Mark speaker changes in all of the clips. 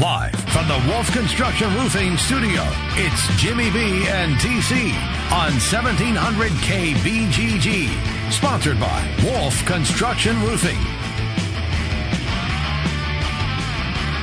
Speaker 1: Live from the Wolf Construction Roofing Studio, it's Jimmy B and TC on 1700 KBGG. Sponsored by Wolf Construction Roofing.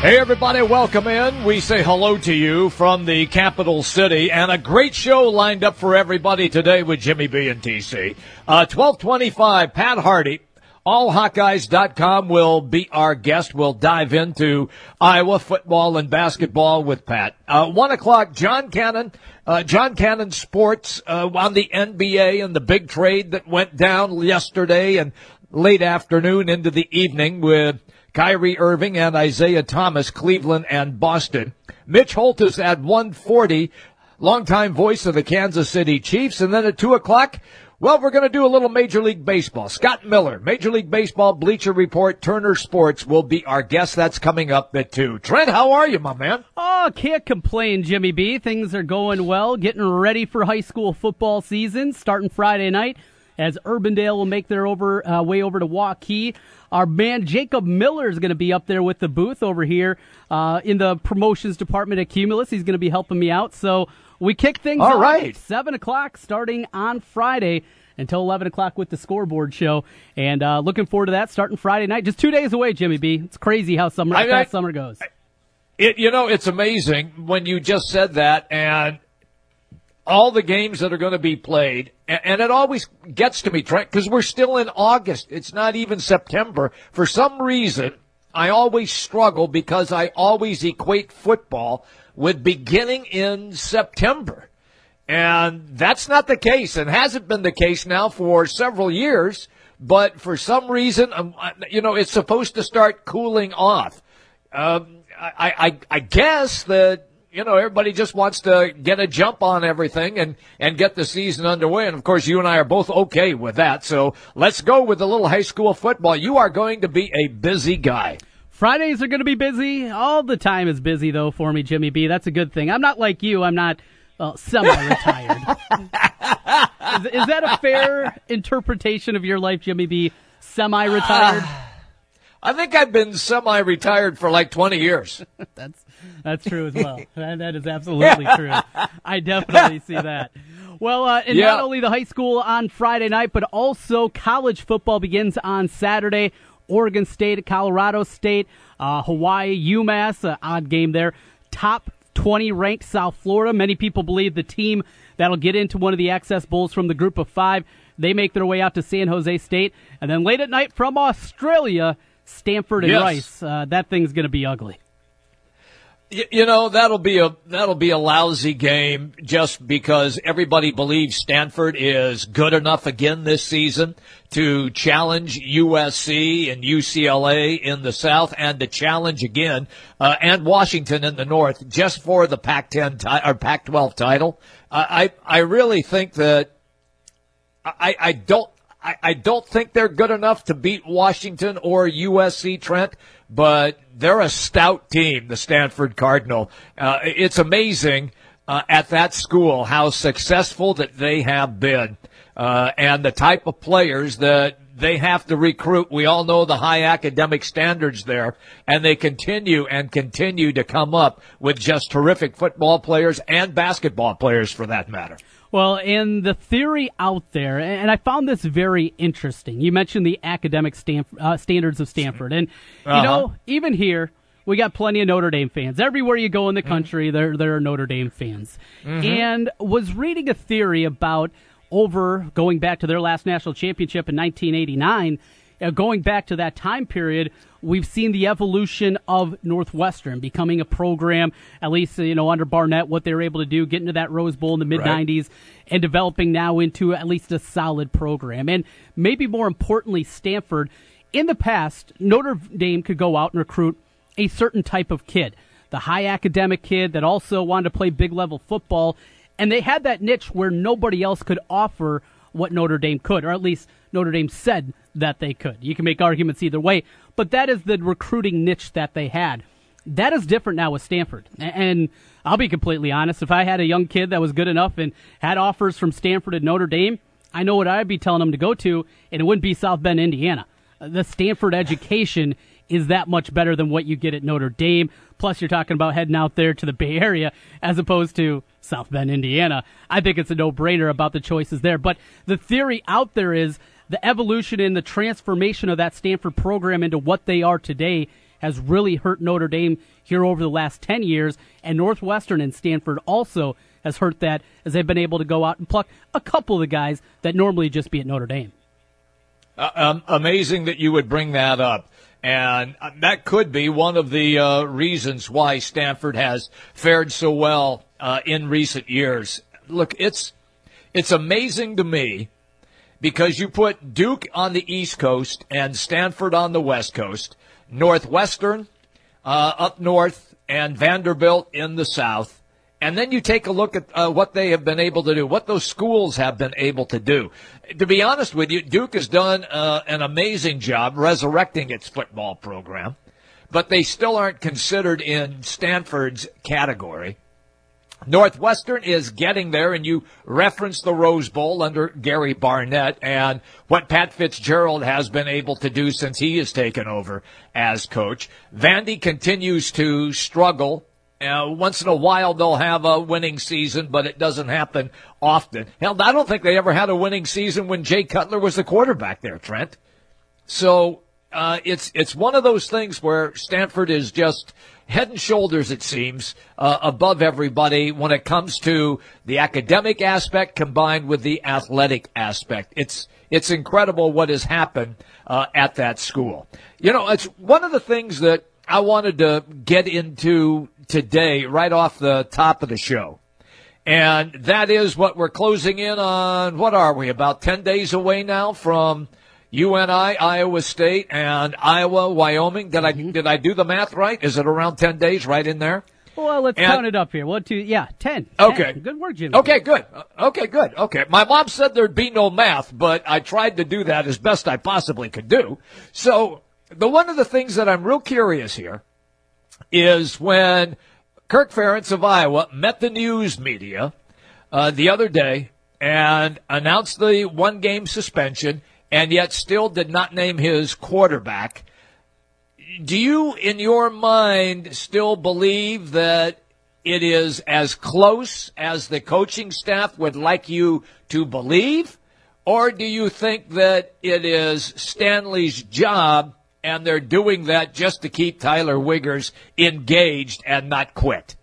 Speaker 2: Hey, everybody, welcome in. We say hello to you from the capital city and a great show lined up for everybody today with Jimmy B and TC. Uh, 1225, Pat Hardy AllHawkeyes.com will be our guest. We'll dive into Iowa football and basketball with Pat. Uh, one o'clock, John Cannon, uh, John Cannon Sports uh, on the NBA and the big trade that went down yesterday and late afternoon into the evening with Kyrie Irving and Isaiah Thomas, Cleveland and Boston. Mitch Holthus at 140, longtime voice of the Kansas City Chiefs. And then at 2 o'clock, well, we're going to do a little Major League Baseball. Scott Miller, Major League Baseball Bleacher Report, Turner Sports will be our guest. That's coming up at 2. Trent, how are you, my man?
Speaker 3: Oh, can't complain, Jimmy B. Things are going well. Getting ready for high school football season, starting Friday night as Urbandale will make their over uh, way over to Waukee. Our man Jacob Miller is going to be up there with the booth over here uh, in the promotions department at Cumulus. He's going to be helping me out. So we kick things
Speaker 2: All
Speaker 3: off
Speaker 2: right.
Speaker 3: 7 o'clock starting on Friday until 11 o'clock with the scoreboard show. And uh, looking forward to that starting Friday night. Just two days away, Jimmy B. It's crazy how summer,
Speaker 2: I-
Speaker 3: fast
Speaker 2: I-
Speaker 3: summer goes.
Speaker 2: It, you know, it's amazing when you just said that and all the games that are going to be played. And, and it always gets to me, Trent, because we're still in August. It's not even September. For some reason, I always struggle because I always equate football with beginning in September. And that's not the case and hasn't been the case now for several years. But for some reason, um, you know, it's supposed to start cooling off. Um, I, I, I guess that, you know, everybody just wants to get a jump on everything and, and get the season underway. And of course, you and I are both okay with that. So let's go with a little high school football. You are going to be a busy guy.
Speaker 3: Fridays are going to be busy. All the time is busy, though, for me, Jimmy B. That's a good thing. I'm not like you. I'm not well, semi-retired. is, is that a fair interpretation of your life, Jimmy B? Semi-retired.
Speaker 2: I think I've been semi-retired for like 20 years.
Speaker 3: that's that's true as well. that, that is absolutely true. I definitely see that. Well, uh, and
Speaker 2: Yeah.
Speaker 3: not only the high school on Friday night, but also college football begins on Saturday. Oregon State, Colorado State, uh, Hawaii, UMass, uh, odd game there. Top 20 ranked South Florida. Many people believe the team that'll get into one of the Access Bowls from the group of five. They make their way out to San Jose State. And then late at night from Australia, Stanford and
Speaker 2: Yes.
Speaker 3: Rice. Uh, that thing's going to be ugly.
Speaker 2: Y- You know that'll be a that'll be a lousy game just because everybody believes Stanford is good enough again this season to challenge USC and UCLA in the South and to challenge again uh, and Washington in the North just for the Pac-10 ti- or Pac-12 title. I I I really think that I, I don't I, I don't think they're good enough to beat Washington or USC Trent, but they're a stout team, the Stanford Cardinal. Uh, it's amazing uh, at that school how successful that they have been, uh, and the type of players that they have to recruit. We all know the high academic standards there, and they continue and continue to come up with just terrific football players and basketball players for that matter.
Speaker 3: Well, and the theory out there, and I found this very interesting. You mentioned the academic Stanf- uh, standards of Stanford, and you
Speaker 2: Uh-huh.
Speaker 3: know, even here, we got plenty of Notre Dame fans. Everywhere you go in the country, there there are Notre Dame fans. And was reading a theory about over going back to their last national championship in 1989. Uh, going back to that time period, we've seen the evolution of Northwestern becoming a program, at least you know under Barnett, what they were able to do, getting to that Rose Bowl in the mid '90s, and developing now into at least a solid program. And maybe more importantly, Stanford. In the past, Notre Dame could go out and recruit a certain type of kid, the high academic kid that also wanted to play big level football, and they had that niche where nobody else could offer what Notre Dame could, or at least Notre Dame said that they could. You can make arguments either way, but that is the recruiting niche that they had. That is different now with Stanford. And I'll be completely honest, if I had a young kid that was good enough and had offers from Stanford and Notre Dame, I know what I'd be telling them to go to, and it wouldn't be South Bend, Indiana. The Stanford education is that much better than what you get at Notre Dame. Plus, you're talking about heading out there to the Bay Area as opposed to South Bend, Indiana. I think it's a no brainer about the choices there. But the theory out there is the evolution and the transformation of that Stanford program into what they are today has really hurt Notre Dame here over the last 10 years. And Northwestern and Stanford also has hurt that as they've been able to go out and pluck a couple of the guys that normally just be at Notre Dame.
Speaker 2: Uh, um, amazing that you would bring that up. And uh, that could be one of the uh, reasons why Stanford has fared so well uh, in recent years. Look, it's it's amazing to me because you put Duke on the East Coast and Stanford on the West Coast, Northwestern uh, up north, and Vanderbilt in the South. And then you take a look at uh, what they have been able to do, what those schools have been able to do. To be honest with you, Duke has done uh, an amazing job resurrecting its football program, but they still aren't considered in Stanford's category. Northwestern is getting there, and you reference the Rose Bowl under Gary Barnett and what Pat Fitzgerald has been able to do since he has taken over as coach. Vandy continues to struggle uh, once in a while they'll have a winning season, but it doesn't happen often. Hell, I don't think they ever had a winning season when Jay Cutler was the quarterback there, Trent. So uh, it's it's one of those things where Stanford is just head and shoulders, it seems, uh, above everybody when it comes to the academic aspect combined with the athletic aspect. It's it's incredible what has happened uh, at that school. You know, it's one of the things that I wanted to get into today, right off the top of the show. And that is what we're closing in on. What are we? About 10 days away now from UNI, Iowa State, and Iowa, Wyoming. Did I, mm-hmm. did I do the math right? Is it around 10 days right in there?
Speaker 3: Well, let's and, count it up here. One, two, yeah, 10.
Speaker 2: Okay.
Speaker 3: 10. Good work, Jimmy.
Speaker 2: Okay, good. Okay, good. Okay. My mom said there'd be no math, but I tried to do that as best I possibly could do. So, the one of the things that I'm real curious here is when Kirk Ferentz of Iowa met the news media uh, the other day and announced the one game suspension and yet still did not name his quarterback. Do you, in your mind, still believe that it is as close as the coaching staff would like you to believe? Or do you think that it is Stanley's job and they're doing that just to keep Tyler Wiegers engaged and not quit?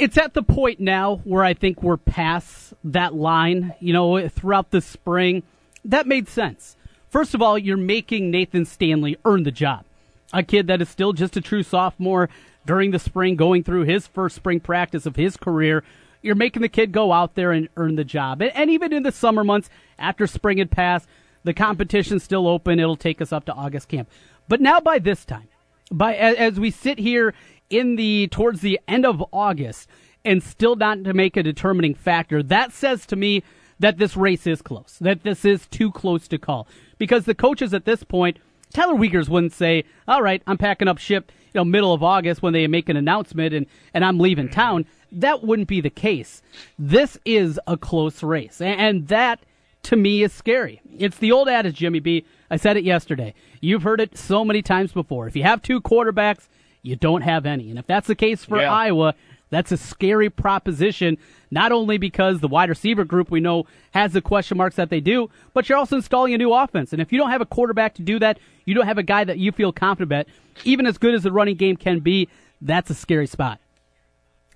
Speaker 3: it's at the point now where I think we're past that line. You know, throughout the spring, that made sense. First of all, you're making Nathan Stanley earn the job. A kid that is still just a true sophomore during the spring, going through his first spring practice of his career. You're making the kid go out there and earn the job. And even in the summer months after spring had passed, the competition's still open. It'll take us up to August camp. But now by this time, by as we sit here in the towards the end of August and still not to make a determining factor, that says to me that this race is close, that this is too close to call. Because the coaches at this point, Tyler Wiegers wouldn't say, all right, I'm packing up ship, you know, middle of August when they make an announcement and, and I'm leaving town. That wouldn't be the case. This is a close race. And that, to me, is scary. It's the old adage, Jimmy B. I said it yesterday. You've heard it so many times before. If you have two quarterbacks, you don't have any. And if that's the case for yeah. Iowa, that's a scary proposition, not only because the wide receiver group we know has the question marks that they do, but you're also installing a new offense. And if you don't have a quarterback to do that, you don't have a guy that you feel confident about, even as good as the running game can be, that's a scary spot.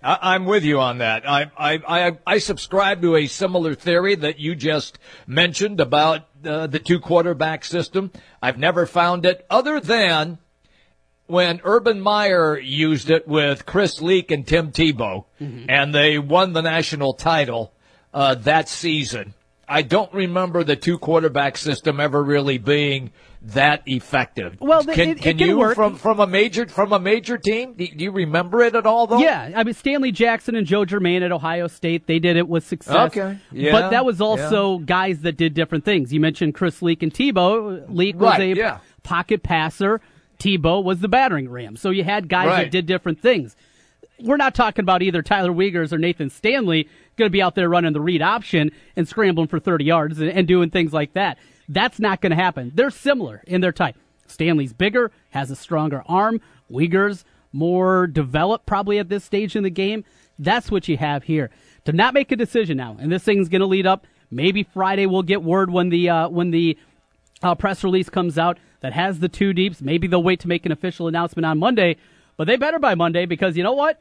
Speaker 2: I'm with you on that. I, I, I, I subscribe to a similar theory that you just mentioned about uh, the two quarterback system. I've never found it other than when Urban Meyer used it with Chris Leak and Tim Tebow, mm-hmm. and they won the national title uh, that season. I don't remember the two quarterback system ever really being that effective.
Speaker 3: Well,
Speaker 2: can,
Speaker 3: it,
Speaker 2: can
Speaker 3: it
Speaker 2: you
Speaker 3: work.
Speaker 2: from from a major from a major team? Do, you remember it at all? Though,
Speaker 3: yeah. I mean, Stanley Jackson and Joe Germaine at Ohio State, they did it with success.
Speaker 2: Okay, yeah,
Speaker 3: but that was also yeah. guys that did different things. You mentioned Chris Leak and Tebow. Leak was
Speaker 2: right,
Speaker 3: a
Speaker 2: yeah.
Speaker 3: pocket passer. Tebow was the battering ram. So you had guys
Speaker 2: right.
Speaker 3: that did different things. We're not talking about either Tyler Wiegers or Nathan Stanley going to be out there running the read option and scrambling for 30 yards and, and doing things like that. That's not going to happen. They're similar in their type. Stanley's bigger, has a stronger arm. Wiegers more developed probably at this stage in the game. That's what you have here. To not make a decision now, and this thing's going to lead up. Maybe Friday we'll get word when the uh, when the uh, press release comes out that has the two deeps. Maybe they'll wait to make an official announcement on Monday, but they better by Monday because you know what?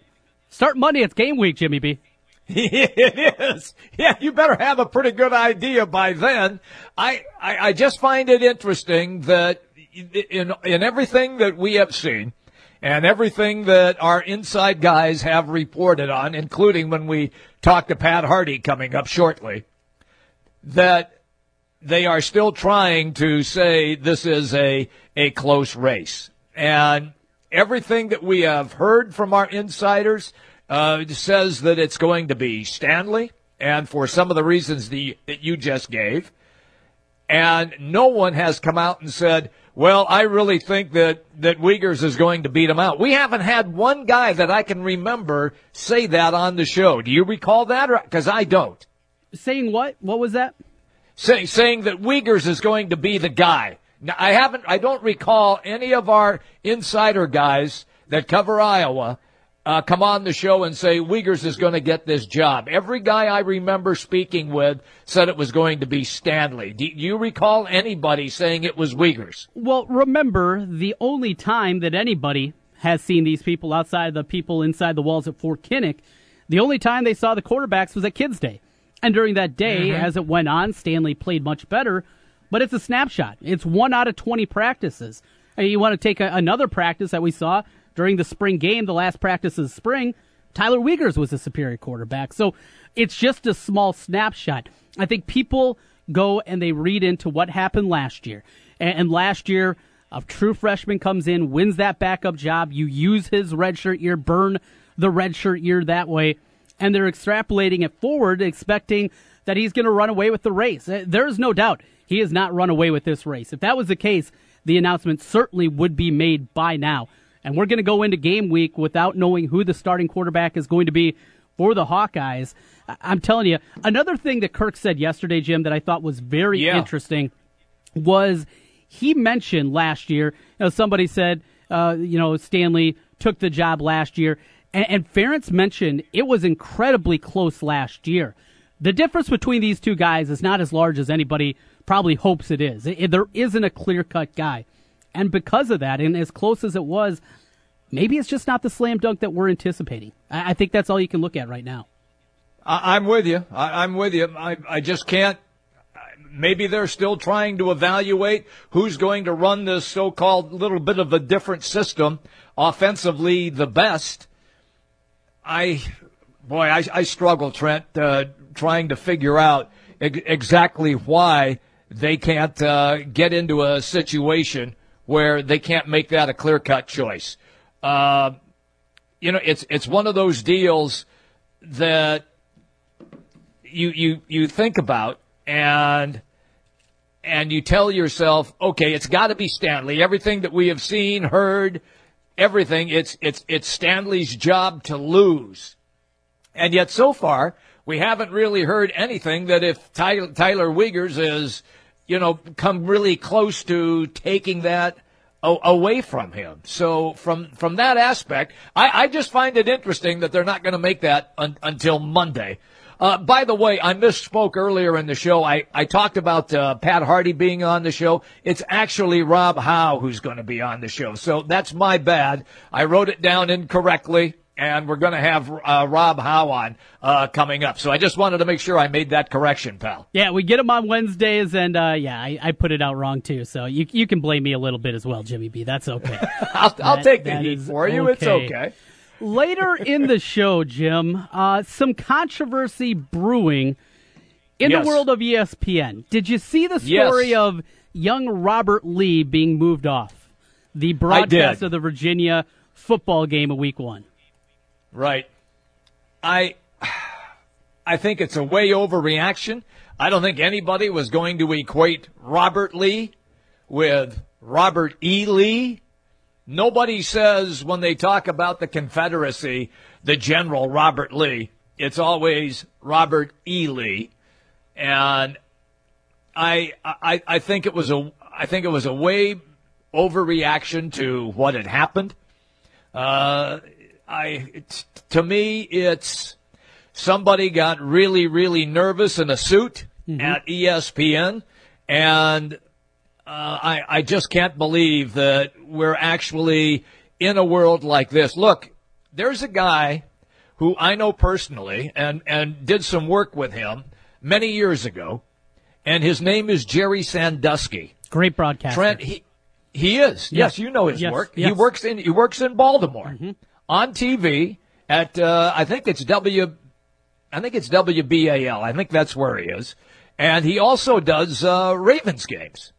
Speaker 3: Start Monday. It's game week, Jimmy B.
Speaker 2: it is. Yeah, you better have a pretty good idea by then. I, I, I just find it interesting that in, in everything that we have seen and everything that our inside guys have reported on, including when we talk to Pat Hardy coming up shortly, that they are still trying to say this is a, a close race. And everything that we have heard from our insiders uh, says that it's going to be Stanley, and for some of the reasons the, that you just gave. And no one has come out and said, well, I really think that, that Wiegers is going to beat him out. We haven't had one guy that I can remember say that on the show. Do you recall that? Because I don't.
Speaker 3: Saying what? What was that?
Speaker 2: Say, saying that Wiegers is going to be the guy. Now, I haven't, I don't recall any of our insider guys that cover Iowa uh, come on the show and say Wiegers is going to get this job. Every guy I remember speaking with said it was going to be Stanley. Do you recall anybody saying it was Wiegers?
Speaker 3: Well, remember the only time that anybody has seen these people outside the people inside the walls at Fort Kinnick, the only time they saw the quarterbacks was at Kids Day. And during that day, mm-hmm. as it went on, Stanley played much better, but it's a snapshot. It's one out of 20 practices. And you want to take a, another practice that we saw during the spring game, the last practice of spring, Tyler Wiegers was a superior quarterback. So it's just a small snapshot. I think people go and they read into what happened last year. And, and last year, a true freshman comes in, wins that backup job. You use his redshirt year, burn the redshirt year that way. And they're extrapolating it forward, expecting that he's going to run away with the race. Uh, There's no doubt he has not run away with this race. If that was the case, the announcement certainly would be made by now and we're going to go into game week without knowing who the starting quarterback is going to be for the Hawkeyes. I'm telling you, another thing that Kirk said yesterday, Jim, that I thought was very yeah. interesting was he mentioned last year, you know, somebody said, uh, you know, Stanley took the job last year, and, and Ferentz mentioned it was incredibly close last year. The difference between these two guys is not as large as anybody probably hopes it is. It, it, there isn't a clear cut guy. And because of that, and as close as it was, maybe it's just not the slam dunk that we're anticipating. I, I think that's all you can look at right now.
Speaker 2: I, am with you. I, am with you. I, I just can't. Maybe they're still trying to evaluate who's going to run this so-called little bit of a different system offensively the best. I, boy, I, I struggle, Trent, uh, trying to figure out exactly why they can't uh, get into a situation where they can't make that a clear cut choice. Uh, you know, it's it's one of those deals that you you you think about and and you tell yourself, okay, it's got to be Stanley. Everything that we have seen, heard, everything, it's it's it's Stanley's job to lose. And yet, so far, we haven't really heard anything that if Tyler, Tyler Wiegers is you know, come really close to taking that away from him. So from from that aspect, I, I just find it interesting that they're not going to make that un, until Monday. Uh, by the way, I misspoke earlier in the show. I, I talked about uh, Pat Hardy being on the show. It's actually Rob Howe who's going to be on the show. So that's my bad. I wrote it down incorrectly and we're going to have uh, Rob Howe on uh, coming up. So I just wanted to make sure I made that correction, pal.
Speaker 3: Yeah, we get him on Wednesdays, and uh, yeah, I, I, put it out wrong too. So you you can blame me a little bit as well, Jimmy B. That's okay.
Speaker 2: I'll, I'll take the heat for you. Okay. It's okay.
Speaker 3: Later in the show, Jim, uh, some controversy brewing in yes. the world of ESPN. Did you see the story yes. of young Robert Lee being moved off the broadcast of the Virginia football game of Week One?
Speaker 2: Right. I I think it's a way overreaction. I don't think anybody was going to equate Robert Lee with Robert E. Lee. Nobody says when they talk about the Confederacy, the General Robert Lee. It's always Robert E. Lee. And I, I, I think it was a, I think it was a way overreaction to what had happened. Uh, I, to me, it's somebody got really, really nervous in a suit mm-hmm. at ESPN, and uh, I, I just can't believe that we're actually in a world like this. Look, there's a guy who I know personally and, and did some work with him many years ago, and his name is Gerry Sandusky.
Speaker 3: Great broadcaster.
Speaker 2: Trent, he, he is. Yes, yes you know his yes, work. Yes. He works in he works in Baltimore mm-hmm. On TV at uh, I think it's W I think it's WBAL. I think that's where he is. And he also does uh, Ravens games.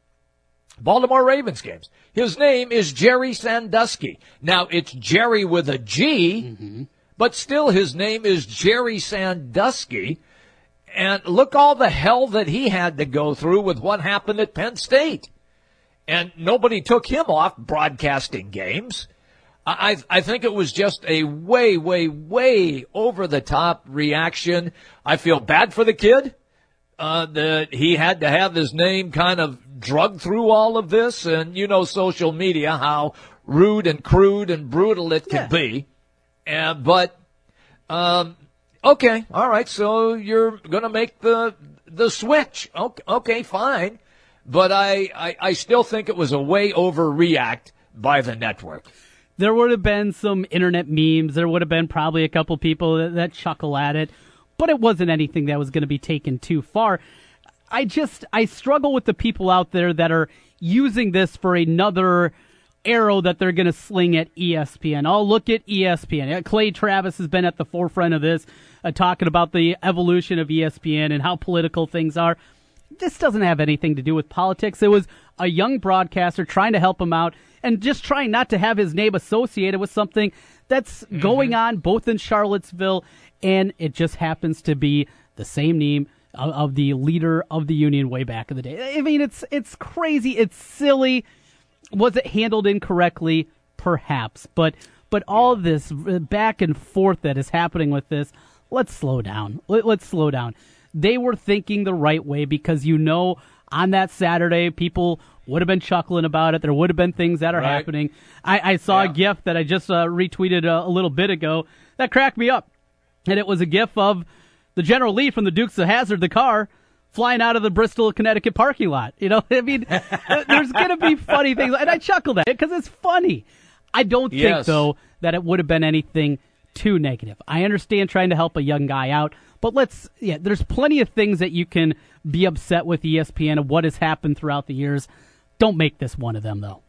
Speaker 2: Baltimore Ravens games. His name is Gerry Sandusky. Now it's Gerry with a G, mm-hmm. but still his name is Gerry Sandusky. And look all the hell that he had to go through with what happened at Penn State. And nobody took him off broadcasting games. I, I think it was just a way, way, way over the top reaction. I feel bad for the kid, uh, that he had to have his name kind of drugged through all of this. And you know, social media, how rude and crude and brutal it can yeah. be. Uh, but, um, okay, all right. So you're going to make the, the switch. Okay, okay fine. But I, I, I still think it was a way overreact by the network
Speaker 3: there would have been some internet memes. There would have been probably a couple people that, that chuckle at it, but it wasn't anything that was going to be taken too far. I just I struggle with the people out there that are using this for another arrow that they're going to sling at ESPN. Oh, look at ESPN. Clay Travis has been at the forefront of this, uh, talking about the evolution of ESPN and how political things are. This doesn't have anything to do with politics. It was a young broadcaster trying to help him out and just trying not to have his name associated with something that's mm-hmm. going on both in Charlottesville and it just happens to be the same name of, of, the leader of the union way back in the day. I mean, it's it's crazy, it's silly. Was it handled incorrectly? Perhaps, but but all this back and forth that is happening with this, let's slow down. Let, let's slow down. They were thinking the right way because you know on that Saturday people would have been chuckling about it. There would have been things that are right. happening. I, I saw yeah. a GIF that I just uh, retweeted a, a, little bit ago that cracked me up, and it was a GIF of the General Lee from the Dukes of Hazzard, the car flying out of the Bristol, Connecticut parking lot. You know, I mean, there's going to be funny things, and I chuckled at it because it's funny. I don't yes. think though that it would have been anything too negative. I understand trying to help a young guy out, but let's yeah, there's plenty of things that you can be upset with ESPN of what has happened throughout the years. Don't make this one of them, though.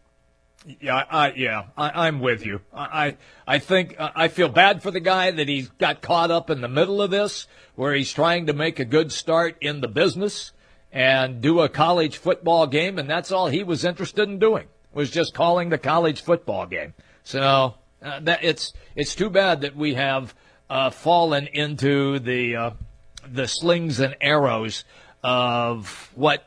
Speaker 2: Yeah, I, yeah, I, am with you. I, I think I feel bad for the guy that he's got caught up in the middle of this, where he's trying to make a good start in the business and do a college football game, and that's all he was interested in doing was just calling the college football game. So uh, that it's it's too bad that we have uh, fallen into the uh, the slings and arrows of what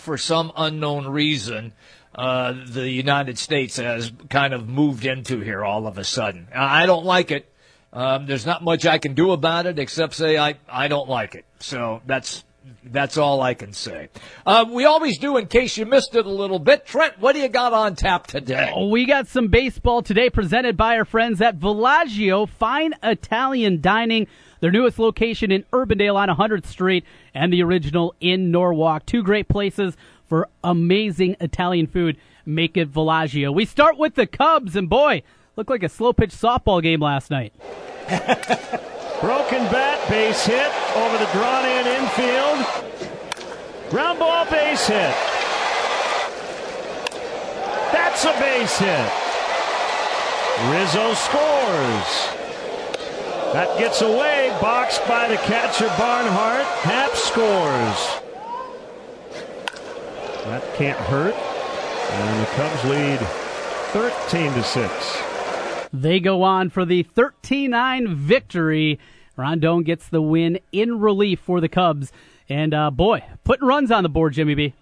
Speaker 2: for some unknown reason, uh, the United States has kind of moved into here all of a sudden. I don't like it. Um, there's not much I can do about it except say I, I don't like it. So that's that's all I can say. Uh, we always do, in case you missed it a little bit. Trent, what do you got on tap today?
Speaker 3: Oh, we got some baseball today presented by our friends at Villaggio Fine Italian Dining their newest location in Urbandale on 100th Street, and the original in Norwalk. Two great places for amazing Italian food. Make it Villaggio. We start with the Cubs, and boy, looked like a slow pitch softball game last night.
Speaker 4: Broken bat, base hit over the drawn in infield. Ground ball, base hit. That's a base hit. Rizzo scores. That gets away, boxed by the catcher Barnhart. Happ scores. That can't hurt. And the Cubs lead 13 to 6.
Speaker 3: They go on for the 13-9 victory. Rondon gets the win in relief for the Cubs. And uh, boy, putting runs on the board, Jimmy B.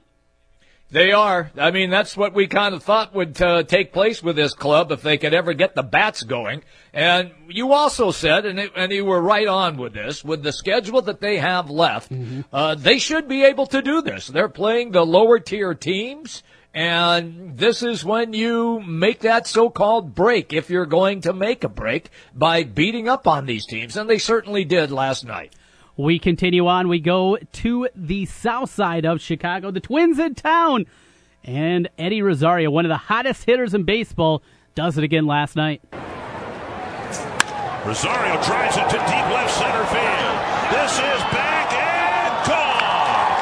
Speaker 2: They are. I mean, that's what we kind of thought would uh, take place with this club if they could ever get the bats going. And you also said, and, it, and you were right on with this, with the schedule that they have left, mm-hmm. uh, they should be able to do this. They're playing the lower tier teams, And this is when you make that so-called break, if you're going to make a break, by beating up on these teams. And they certainly did last night.
Speaker 3: We continue on. We go to the south side of Chicago. The Twins in town. And Eddie Rosario, one of the hottest hitters in baseball, does it again last night.
Speaker 5: Rosario drives it to deep left center field. This is back and gone.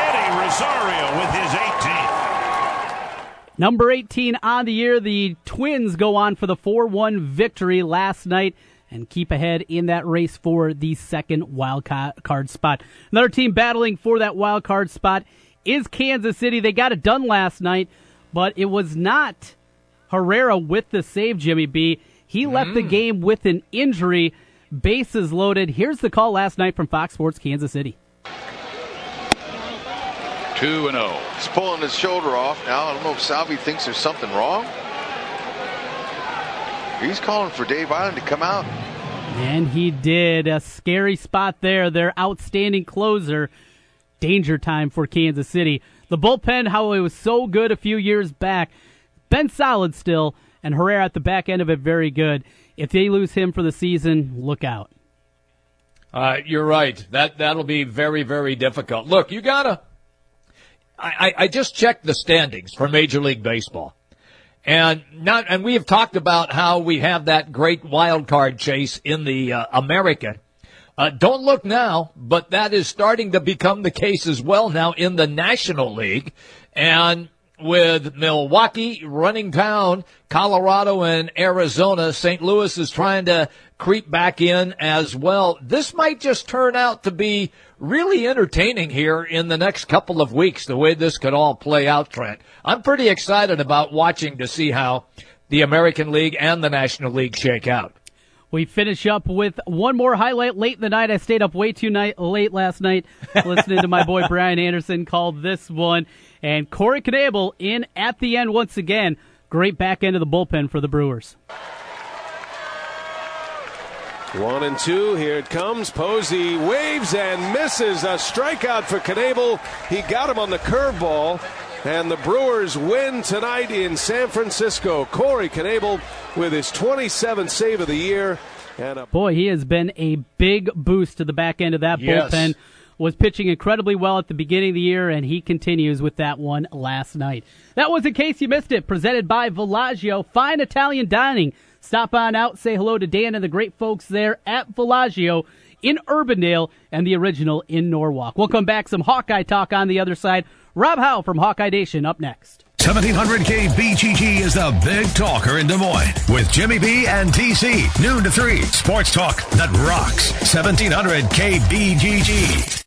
Speaker 5: Eddie Rosario with his 18th.
Speaker 3: Number 18 on the year. The Twins go on for the 4 1 victory last night and keep ahead in that race for the second wild card spot. Another team battling for that wild card spot is Kansas City. They got it done last night, but it was not Herrera with the save, Jimmy B. He mm. left the mm. game with an injury. Bases loaded. Here's the call last night from Fox Sports Kansas City.
Speaker 6: 2 and 0.
Speaker 7: He's pulling his shoulder off now. I don't know if Salvy thinks there's something wrong. He's calling for Dave Eiland to come out.
Speaker 3: And he did. A scary spot there. Their outstanding closer. Danger time for Kansas City. The bullpen, how it was so good a few years back, been solid still and Herrera at the back end of it very good. If they lose him for the season, look out.
Speaker 2: Uh, you're right. That that'll be very very difficult. Look, you gotta. I, I just checked the standings for Major League Baseball, and not and we have talked about how we have that great wild card chase in the uh, American. Uh, don't look now, but that is starting to become the case as well now in the National League, and with Milwaukee running down Colorado and Arizona. St. Louis is trying to creep back in as well. This might just turn out to be really entertaining here in the next couple of weeks, the way this could all play out, Trent. I'm pretty excited about watching to see how the American League and the National League shake out.
Speaker 3: We finish up with one more highlight late in the night. I stayed up way too night, late last night listening to my boy Brian Anderson call this one. And Corey Knebel in at the end once again. Great back end of the bullpen for the Brewers.
Speaker 8: One and two. Here it comes. Posey waves and misses a strikeout for Knebel. He got him on the curveball. And the Brewers win tonight in San Francisco. Corey Knebel with his 27th save of the year.
Speaker 3: And a- Boy, he has been a big boost to the back end of that yes. bullpen was pitching incredibly well at the beginning of the year, and he continues with that one last night. That was in case you missed it, presented by Villaggio, fine Italian dining. Stop on out, say hello to Dan and the great folks there at Villaggio in Urbandale and the original in Norwalk. We'll come back some Hawkeye talk on the other side. Rob Howe from Hawkeye Nation up next.
Speaker 1: 1700 KBGG is the big talker in Des Moines with Jimmy B and TC. Noon to 3. Sports talk that rocks. 1700 KBGG.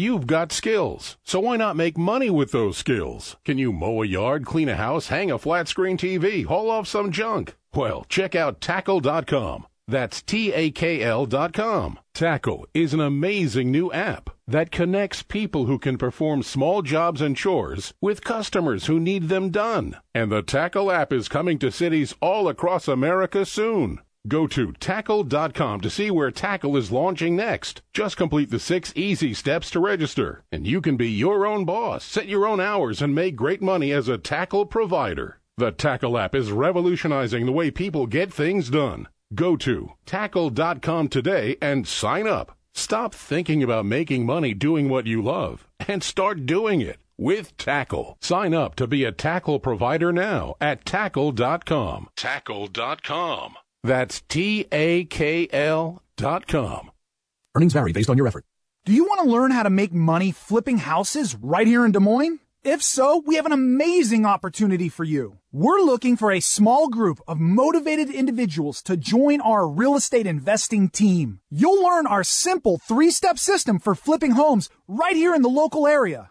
Speaker 9: You've got skills, so why not make money with those skills? Can you mow a yard, clean a house, hang a flat screen TV, haul off some junk? Well, check out Takl.com. That's T-A-K-L.com. Takl is an amazing new app that connects people who can perform small jobs and chores with customers who need them done. And the Takl app is coming to cities all across America soon. Go to takl.com to see where Takl is launching next. Just complete the six easy steps to register, and you can be your own boss, set your own hours, and make great money as a Takl provider. The Takl app is revolutionizing the way people get things done. Go to takl.com today and sign up. Stop thinking about making money doing what you love and start doing it with Takl. Sign up to be a Takl provider now at takl.com. Takl.com. That's T A K L dot com.
Speaker 10: Earnings vary based on your effort.
Speaker 11: Do you want to learn how to make money flipping houses right here in Des Moines? If so, we have an amazing opportunity for you. We're looking for a small group of motivated individuals to join our real estate investing team. You'll learn our simple three-step system for flipping homes right here in the local area.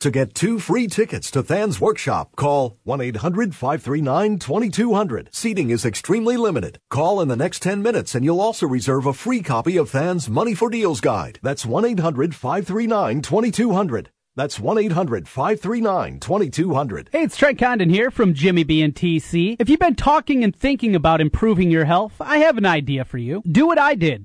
Speaker 10: To get two free tickets to Than's workshop, call 1-800-539-2200. Seating is extremely limited. Call in the next 10 minutes and you'll also reserve a free copy of Than's Money for Deals guide. That's 1-800-539-2200. That's 1-800-539-2200.
Speaker 3: Hey, it's Trent Condon here from Jimmy B and TC. If you've been talking and thinking about improving your health, I have an idea for you. Do what I did.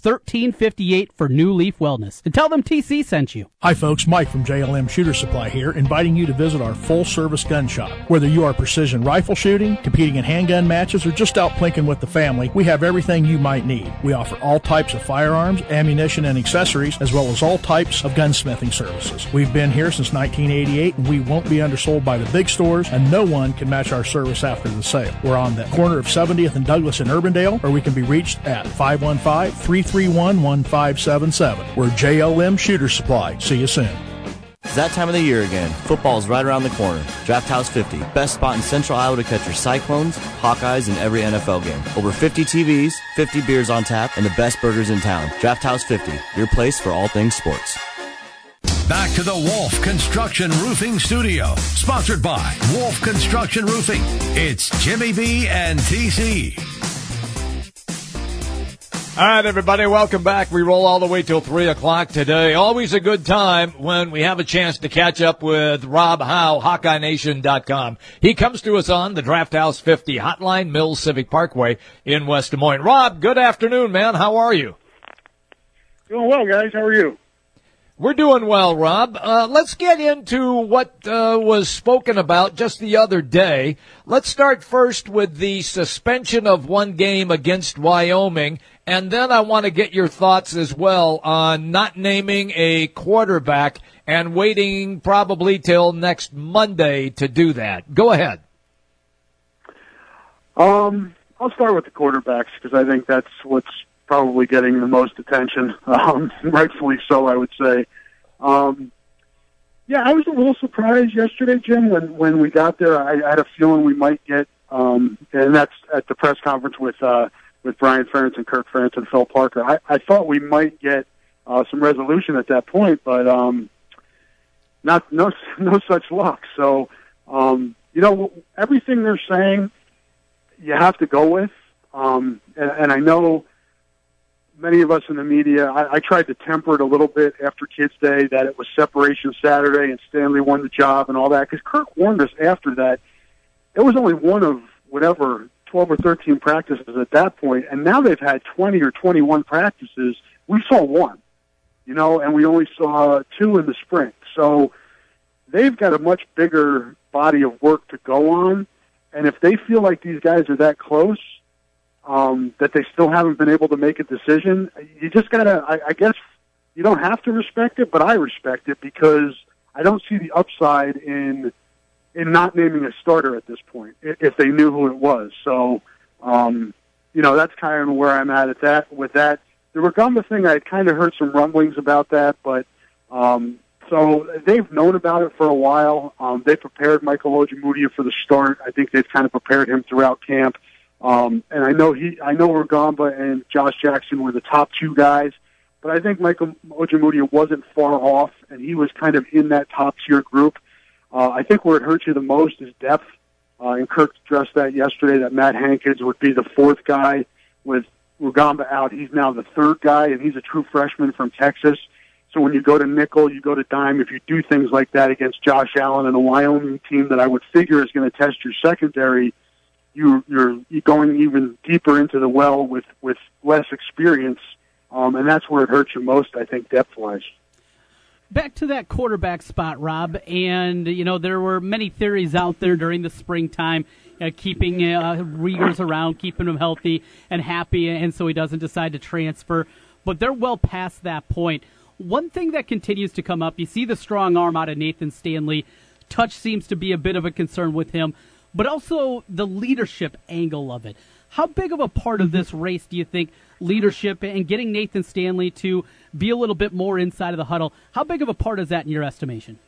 Speaker 3: 1358 for New Leaf Wellness. And tell them TC sent you.
Speaker 12: Hi folks, Mike from JLM Shooter Supply here, inviting you to visit our full service gun shop. Whether you are precision rifle shooting, competing in handgun matches, or just out plinking with the family, we have everything you might need. We offer all types of firearms, ammunition, and accessories, as well as all types of gunsmithing services. We've been here since 1988 and we won't be undersold by the big stores, and no one can match our service after the sale. We're on the corner of 70th and Douglas in Urbandale, or we can be reached at 515 331 1577. We're JLM Shooter Supply. See you soon.
Speaker 13: It's that time of the year again. Football is right around the corner. Draft House 50, best spot in Central Iowa to catch your Cyclones, Hawkeyes, and every NFL game. Over 50 TVs, 50 beers on tap, and the best burgers in town. Draft House 50, your place for all things sports.
Speaker 1: Back to the Wolf Construction Roofing Studio, sponsored by Wolf Construction Roofing. It's Jimmy B and TC.
Speaker 2: All right, everybody, welcome back. We roll all the way till 3 o'clock today. Always a good time when we have a chance to catch up with Rob Howe, HawkeyeNation.com. He comes to us on the Draft House 50 Hotline Mills Civic Parkway in West Des Moines. Rob, good afternoon, man. How are you?
Speaker 14: Doing well, guys. How are you?
Speaker 2: We're doing well, Rob. Uh, let's get into what uh, was spoken about just the other day. Let's start first with the suspension of one game against Wyoming, and then I want to get your thoughts as well on not naming a quarterback and waiting probably till next Monday to do that. Go ahead.
Speaker 14: Um, I'll start with the quarterbacks because I think that's what's probably getting the most attention, um, rightfully so, I would say. Um, yeah, I was a little surprised yesterday, Jim, when when we got there. I, I had a feeling we might get, um, and that's at the press conference with uh, with Brian Ferentz and Kirk Ferentz and Phil Parker. I, I thought we might get uh, some resolution at that point, but um, not no no such luck. So, um, you know, everything they're saying, you have to go with. Um, and, and I know many of us in the media, I, I tried to temper it a little bit after Kids Day that it was separation Saturday and Stanley won the job and all that. Because Kirk warned us after that it was only one of whatever 12 or 13 practices at that point, and now they've had 20 or 21 practices. We saw one, you know, and we only saw two in the spring. So they've got a much bigger body of work to go on. And if they feel like these guys are that close, um, that they still haven't been able to make a decision. You just gotta, I, I guess, you don't have to respect it, but I respect it because I don't see the upside in in not naming a starter at this point if they knew who it was. So, um, you know, that's kind of where I'm at at that. With that, the Rugamba thing, I kind of heard some rumblings about that, but um, so they've known about it for a while. Um, they prepared Michael Ojemudia for the start. I think they've kind of prepared him throughout camp. Um, and I know he, I know Rugamba and Josh Jackson were the top two guys, but I think Michael Ojemudia wasn't far off, and he was kind of in that top tier group. Uh, I think where it hurts you the most is depth. Uh, and Kirk addressed that yesterday that Matt Hankins would be the fourth guy with Rugamba out. He's now the third guy, and he's a true freshman from Texas. So when you go to nickel, you go to dime. If you do things like that against Josh Allen and a Wyoming team that I would figure is going to test your secondary, you, you're, you're going even deeper into the well with with less experience, um, and that's where it hurts you most, I think, depth wise.
Speaker 3: Back to that quarterback spot, Rob, and you know there were many theories out there during the springtime, uh, keeping uh, Wiegers around, keeping him healthy and happy, and so he doesn't decide to transfer. But they're well past that point. One thing that continues to come up, you see the strong arm out of Nathan Stanley. Touch seems to be a bit of a concern with him, but also the leadership angle of it. How big of a part of this race do you think leadership and getting Nathan Stanley to be a little bit more inside of the huddle? How big of a part is that in your estimation?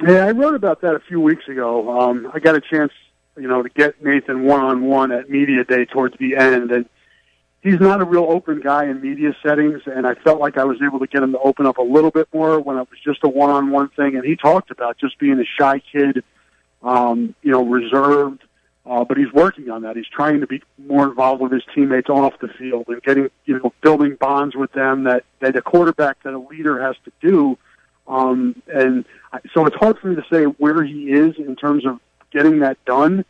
Speaker 14: Yeah, I wrote about that a few weeks ago. Um, I got a chance, you know, to get Nathan one on one at media day towards the end, and he's not a real open guy in media settings, and I felt like I was able to get him to open up a little bit more when it was just a one-on-one thing. And he talked about just being a shy kid, um, you know, reserved, uh, but he's working on that. He's trying to be more involved with his teammates off the field and getting, you know, building bonds with them that that a quarterback, that a leader has to do. Um, and so it's hard for me to say where he is in terms of getting that done,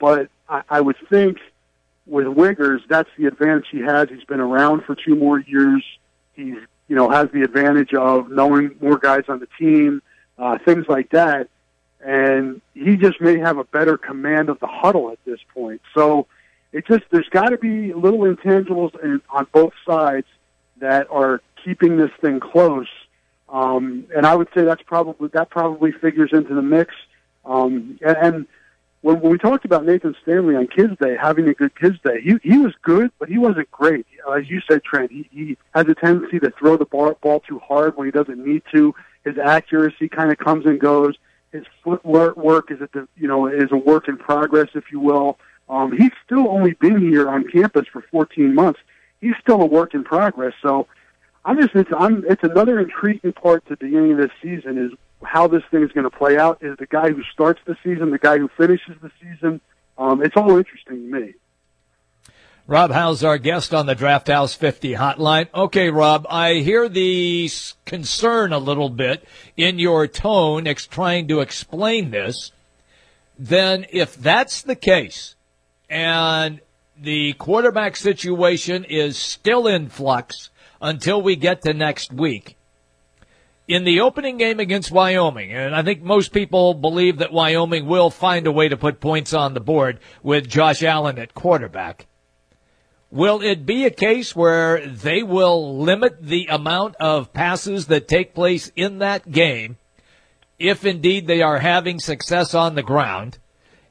Speaker 14: but I, I would think with Wiegers, that's the advantage he has. He's been around for two more years. He's, you know, has the advantage of knowing more guys on the team, uh, things like that. And he just may have a better command of the huddle at this point. So it just, there's got to be little intangibles in, on both sides that are keeping this thing close. Um, and I would say that's probably, that probably figures into the mix. Um, and, and when, we talked about Nathan Stanley on Kids Day having a good Kids Day, he he was good, but he wasn't great. As you said, Trent, he, he has a tendency to throw the ball, ball too hard when he doesn't need to. His accuracy kind of comes and goes. His footwork work is at the you know is a work in progress, if you will. Um, he's still only been here on campus for 14 months. He's still a work in progress. So I'm just it's I'm it's another intriguing part to the beginning of this season is how this thing is going to play out. Is the guy who starts the season the guy who finishes the season? Um, it's all interesting to me.
Speaker 2: Rob Howe's our guest on the Draft House 50 hotline. Okay, Rob, I hear the concern a little bit in your tone ex- trying to explain this. Then if that's the case and the quarterback situation is still in flux until we get to next week, in the opening game against Wyoming, and I think most people believe that Wyoming will find a way to put points on the board with Josh Allen at quarterback. Will it be a case where they will limit the amount of passes that take place in that game if indeed they are having success on the ground?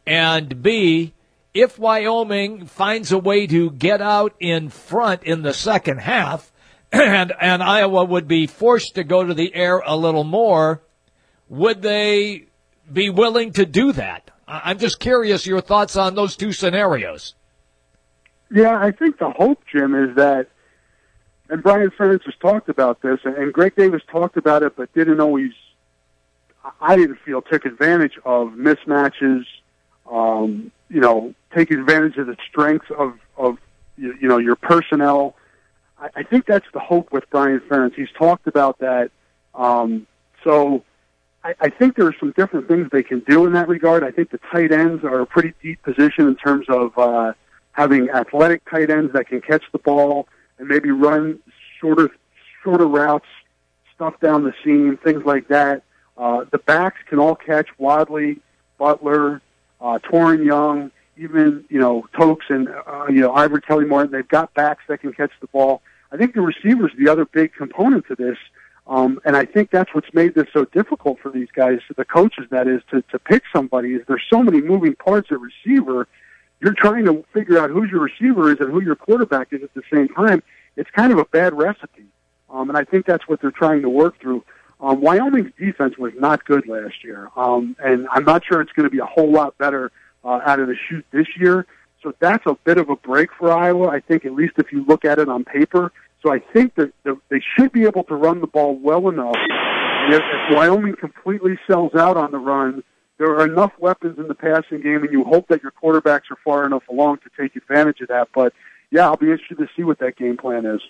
Speaker 2: And B, if Wyoming finds a way to get out in front in the second half, and and Iowa would be forced to go to the air a little more, would they be willing to do that? I'm just curious your thoughts on those two scenarios.
Speaker 14: Yeah, I think the hope, Jim, is that, and Brian Ferentz has talked about this, and Greg Davis talked about it, but didn't always. I didn't feel took advantage of mismatches. Um, you know, take advantage of the strengths of of you, know your personnel I, I think that's the hope with Brian Ferentz. He's talked about that. Um, so I, I think there are some different things they can do in that regard. I think the tight ends are a pretty deep position in terms of uh, having athletic tight ends that can catch the ball and maybe run shorter shorter routes, stuff down the seam, things like that. Uh, the backs can all catch Wadley, Butler, uh, Toren Young even you know Tokes and uh, you know Ivory Kelly Martin. They've got backs that can catch the ball. I think the receivers the other big component to this, um, and I think that's what's made this so difficult for these guys, the coaches. That is to to pick somebody. Is there's so many moving parts at receiver. You're trying to figure out who your receiver is and who your quarterback is at the same time. It's kind of a bad recipe, um, and I think that's what they're trying to work through. Um, Wyoming's defense was not good last year, um, and I'm not sure it's going to be a whole lot better uh, out of the chute this year. So that's a bit of a break for Iowa, I think, at least if you look at it on paper. So I think that they should be able to run the ball well enough. And if Wyoming completely sells out on the run, there are enough weapons in the passing game, and you hope that your quarterbacks are far enough along to take advantage of that. But yeah, I'll be interested to see what that game plan is.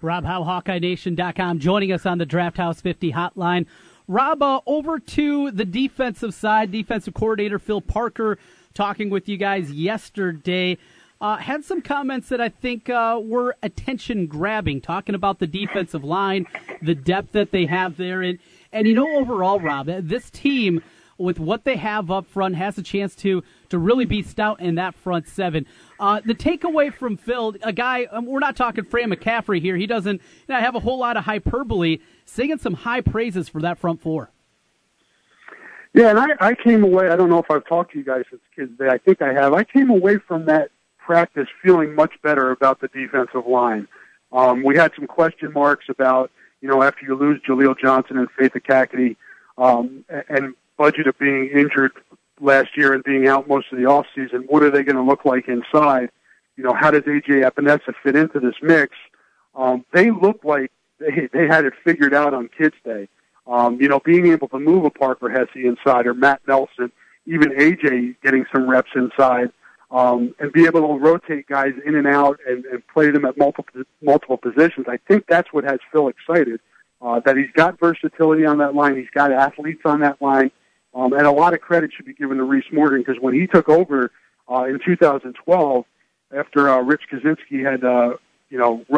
Speaker 3: Rob Howe, HawkeyeNation.com, joining us on the Draft House 50 hotline. Rob, uh, over to the defensive side, defensive coordinator Phil Parker talking with you guys yesterday. Uh, had some comments that I think uh, were attention grabbing, talking about the defensive line, the depth that they have there. And, and you know, overall, Rob, this team, with what they have up front, has a chance to, to really be stout in that front seven. Uh, the takeaway from Phil, a guy, um, we're not talking Fran McCaffery here. He doesn't you know, have a whole lot of hyperbole, singing some high praises for that front four.
Speaker 14: Yeah, and I, I came away. I don't know if I've talked to you guys since Kids Day. I think I have. I came away from that practice feeling much better about the defensive line. Um, we had some question marks about, you know, after you lose Jaleel Johnson and Faith Ekakitie, um, and Budget of being injured last year and being out most of the off season, what are they going to look like inside? You know, how does AJ Epenesa fit into this mix? Um, they look like they they had it figured out on Kids Day. Um, you know, being able to move a Parker Hesse inside or Matt Nelson, even AJ getting some reps inside, um, and be able to rotate guys in and out and, and play them at multiple multiple positions. I think that's what has Phil excited. Uh, that he's got versatility on that line. He's got athletes on that line. Um, and a lot of credit should be given to Reese Morgan because when he took over uh, in 2012, after uh, Rich Kaczenski had, uh, you know,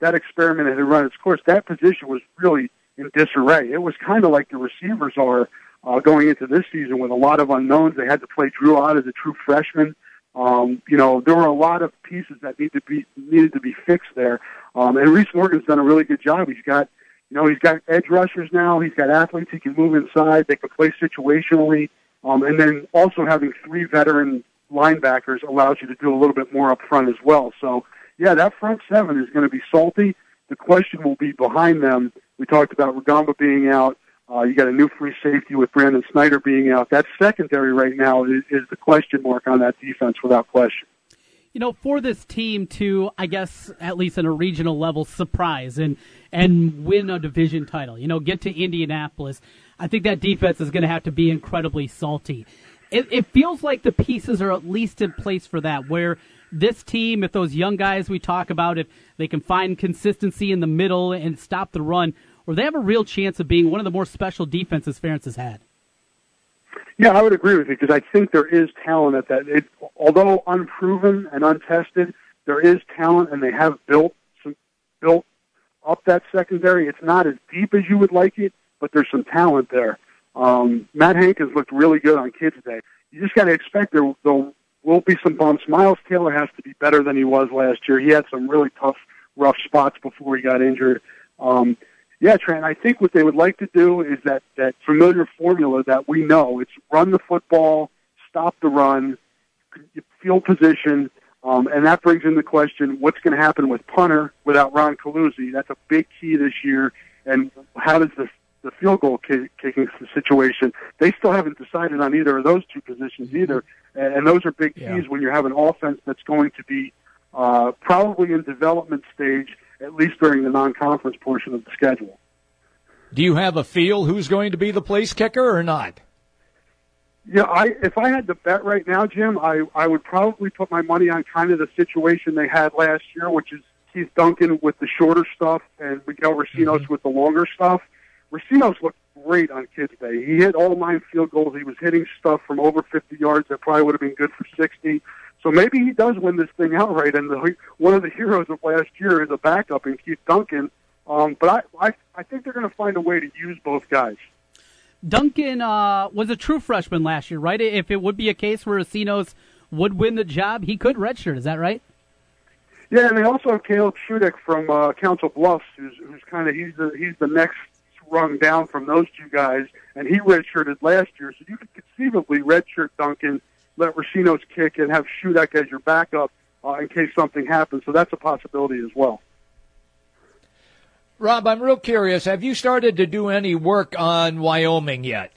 Speaker 14: that experiment had run its course, that position was really in disarray. It was kind of like the receivers are uh, going into this season with a lot of unknowns. They had to play Drew Ott as a true freshman. Um, you know, there were a lot of pieces that need to be needed to be fixed there. Um, and Reese Morgan's done a really good job. He's got, you know, he's got edge rushers now. He's got athletes he can move inside. They can play situationally. Um, and then also having three veteran linebackers allows you to do a little bit more up front as well. So, yeah, that front seven is going to be salty. The question will be behind them. We talked about Rugamba being out. Uh, you got a new free safety with Brandon Snyder being out. That secondary right now is, is the question mark on that defense without question.
Speaker 3: You know, for this team to, I guess, at least in a regional level, surprise and and win a division title. You know, get to Indianapolis. I think that defense is going to have to be incredibly salty. It, it feels like the pieces are at least in place for that. Where this team, if those young guys we talk about, if they can find consistency in the middle and stop the run, or they have a real chance of being one of the more special defenses Ferentz has had.
Speaker 14: Yeah, I would agree with you because I think there is talent at that. It, although unproven and untested, there is talent, and they have built some built up that secondary. It's not as deep as you would like it, but there's some talent there. Um, Matt Hankins looked really good on Kids Day. You just got to expect there, there will be some bumps. Miles Taylor has to be better than he was last year. He had some really tough, rough spots before he got injured. Um, yeah, Trent, I think what they would like to do is that, that familiar formula that we know. It's run the football, stop the run, field position, um, and that brings in the question, what's going to happen with punter without Ron Coluzzi? That's a big key this year. And how does the, the field goal kicking situation, they still haven't decided on either of those two positions either. And, and those are big keys yeah. when you have an offense that's going to be uh, probably in development stage at least during the non-conference portion of the schedule.
Speaker 2: Do you have a feel who's going to be the place kicker or not?
Speaker 14: Yeah, I if I had to bet right now, Jim, I I would probably put my money on kind of the situation they had last year, which is Keith Duncan with the shorter stuff and Miguel Recinos mm-hmm. with the longer stuff. Recinos looked great on Kids Day. He hit all nine field goals. He was hitting stuff from over 50 yards that probably would have been good for 60. So maybe he does win this thing outright, and the, one of the heroes of last year is a backup in Keith Duncan. Um, but I, I, I think they're going to find a way to use both guys.
Speaker 3: Duncan uh, was a true freshman last year, right? If it would be a case where Recinos would win the job, he could redshirt. Is that right?
Speaker 14: Yeah, and they also have Caleb Shudak from uh, Council Bluffs, who's, who's kind of he's the he's the next rung down from those two guys, and he redshirted last year. So you could conceivably redshirt Duncan let Recinos kick and have Shudak as your backup uh, in case something happens. So that's a possibility as well.
Speaker 2: Rob, I'm real curious. Have you started to do any work on Wyoming yet?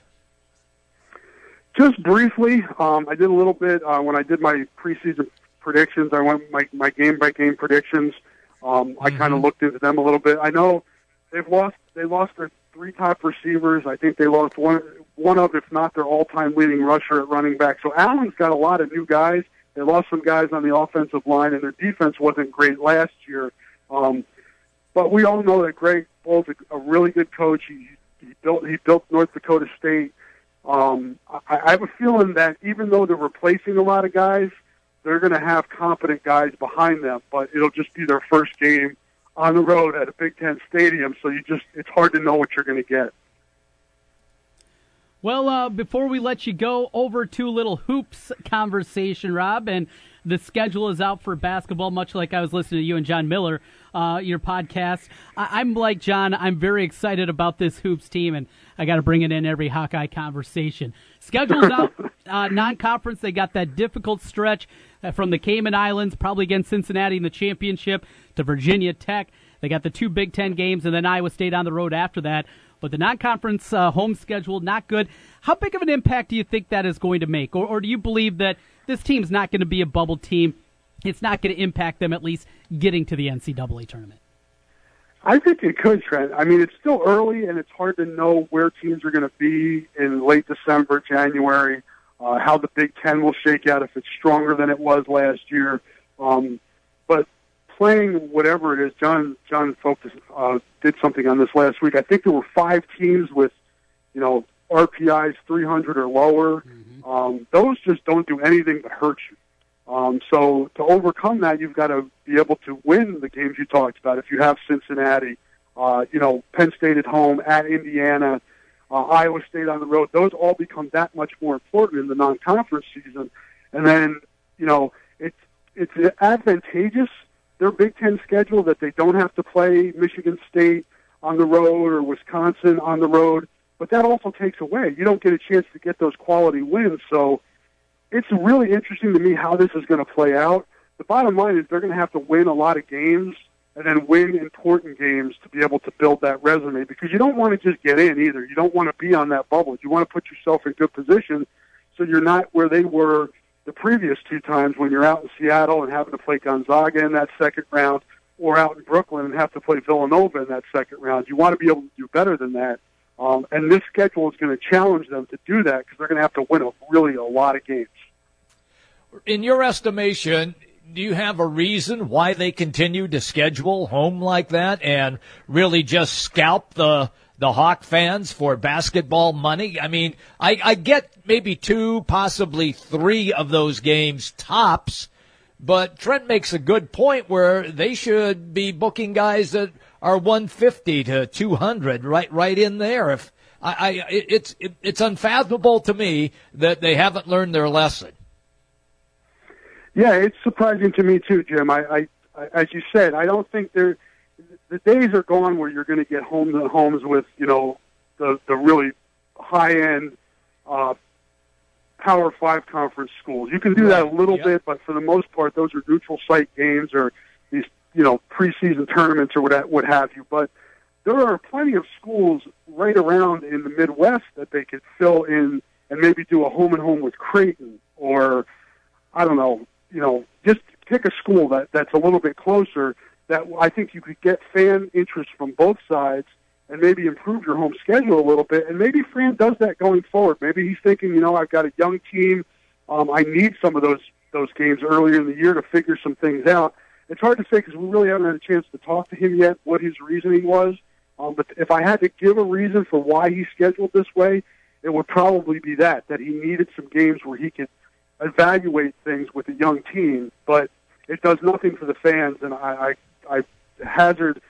Speaker 14: Just briefly. Um, I did a little bit uh, when I did my preseason predictions. I went my my game by game predictions. Um, mm-hmm. I kind of looked into them a little bit. I know they've lost they lost their three top receivers. I think they lost one one of, if not their all-time leading rusher at running back. So Allen's got a lot of new guys. They lost some guys on the offensive line, and their defense wasn't great last year. Um, but we all know that Craig Bohl's a, a really good coach. He, he built he built North Dakota State. Um, I, I have a feeling that even though they're replacing a lot of guys, they're going to have competent guys behind them. But it'll just be their first game on the road at a Big Ten stadium, so you just it's hard to know what you're going to get.
Speaker 3: Well, uh, before we let you go, over to little hoops conversation, Rob, and the schedule is out for basketball, much like I was listening to you and John Miller, uh, your podcast. I- am like John. I'm very excited about this hoops team, and I got to bring it in every Hawkeye conversation. Schedule's out, uh, non-conference. They got that difficult stretch uh, from the Cayman Islands, probably against Cincinnati in the championship, to Virginia Tech. They got the two Big Ten games, and then Iowa State on the road after that. But the non-conference uh, home schedule not good. How big of an impact do you think that is going to make, or, or do you believe that this team's not going to be a bubble team? It's not going to impact them at least getting to the NCAA tournament.
Speaker 14: I think it could, Trent. I mean, it's still early, and it's hard to know where teams are going to be in late December, January. Uh, how the Big Ten will shake out if it's stronger than it was last year. Um, but playing whatever it is, John John Focus uh, did something on this last week. I think there were five teams with, you know, RPIs 300 or lower. Mm-hmm. Um, those just don't do anything but hurt you. Um, so to overcome that, you've got to be able to win the games you talked about. If you have Cincinnati, uh, you know, Penn State at home, at Indiana, uh, Iowa State on the road, those all become that much more important in the non-conference season. And then, you know, it's it's advantageous their Big Ten schedule that they don't have to play Michigan State on the road or Wisconsin on the road, but that also takes away. You don't get a chance to get those quality wins. So it's really interesting to me how this is going to play out. The bottom line is they're going to have to win a lot of games and then win important games to be able to build that resume because you don't want to just get in either. You don't want to be on that bubble. You want to put yourself in good position so you're not where they were the previous two times when you're out in Seattle and having to play Gonzaga in that second round, or out in Brooklyn and have to play Villanova in that second round. You want to be able to do better than that. Um, and this schedule is going to challenge them to do that because they're going to have to win a, really a lot of games.
Speaker 2: In your estimation, do you have a reason why they continue to schedule home like that and really just scalp the the Hawk fans for basketball money? I mean, I, I get maybe two, possibly three of those games tops, but Trent makes a good point where they should be booking guys that are 150 to 200 right, right in there. If I, I it's, it, it's unfathomable to me that they haven't learned their lesson.
Speaker 14: Yeah, it's surprising to me too, Jim. I, I, I as you said, I don't think they're, the days are gone where you're going to get home to homes with you know the the really high end uh, Power Five conference schools. You can do that a little yep. bit, but for the most part, those are neutral site games or these you know preseason tournaments or what what have you. But there are plenty of schools right around in the Midwest that they could fill in and maybe do a home and home with Creighton or I don't know, you know, just pick a school that that's a little bit closer that I think you could get fan interest from both sides and maybe improve your home schedule a little bit. And maybe Fran does that going forward. Maybe he's thinking, you know, I've got a young team. Um, I need some of those those games earlier in the year to figure some things out. It's hard to say because we really haven't had a chance to talk to him yet what his reasoning was. Um, but if I had to give a reason for why he scheduled this way, it would probably be that that he needed some games where he could evaluate things with a young team. But it does nothing for the fans, and I, I, I hazard,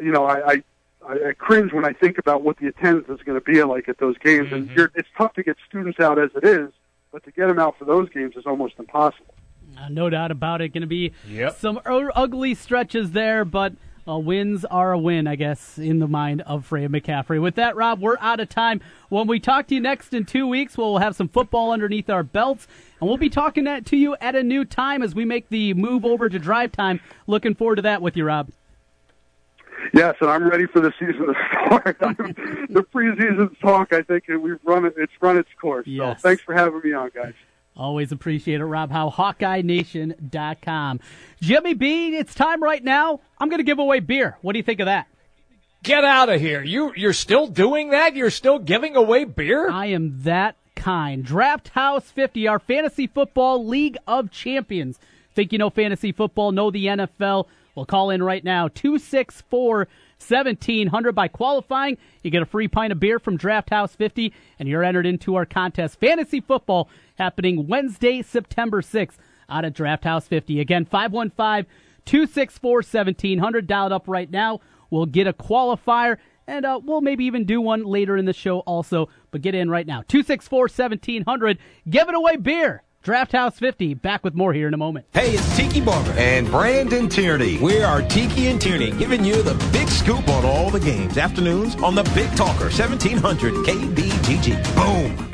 Speaker 14: you know, I, I I, cringe when I think about what the attendance is going to be like at those games. Mm-hmm. And you're, it's tough to get students out as it is, but to get them out for those games is almost impossible.
Speaker 3: Uh, no doubt about it. Going to be yep. some ugly stretches there, but uh, wins are a win, I guess, in the mind of Fran McCaffery. With that, Rob, we're out of time. When we talk to you next in two weeks, we'll have some football underneath our belts, and we'll be talking that to you at a new time as we make the move over to drive time. Looking forward to that with you, Rob.
Speaker 14: Yes, and I'm ready for the season to start. the preseason talk, I think we've run it. It's run its course. Yes. So thanks for having me on, guys.
Speaker 3: Always appreciate it, Rob Howe, HawkeyeNation.com. Jimmy B, it's time right now. I'm going to give away beer. What do you think of that?
Speaker 2: Get out of here. You, you're still doing that? You're still giving away beer?
Speaker 3: I am that kind. Draft House 50, our fantasy football league of champions. Think you know fantasy football, know the NFL? Well, call in right now, 264 1700 by qualifying. You get a free pint of beer from Draft House 50, and you're entered into our contest. Fantasy football happening Wednesday, September 6th out at Draft House 50. Again, 515 264 1700. Dialed up right now. We'll get a qualifier, and uh, we'll maybe even do one later in the show also. But get in right now. 264 1700. Giving away beer. Draft House 50. Back with more here in a moment.
Speaker 15: Hey, it's Tiki Barber and Brandon Tierney. We are Tiki and Tierney giving you the big scoop on all the games. Afternoons on the Big Talker, 1700 KBGG. Boom.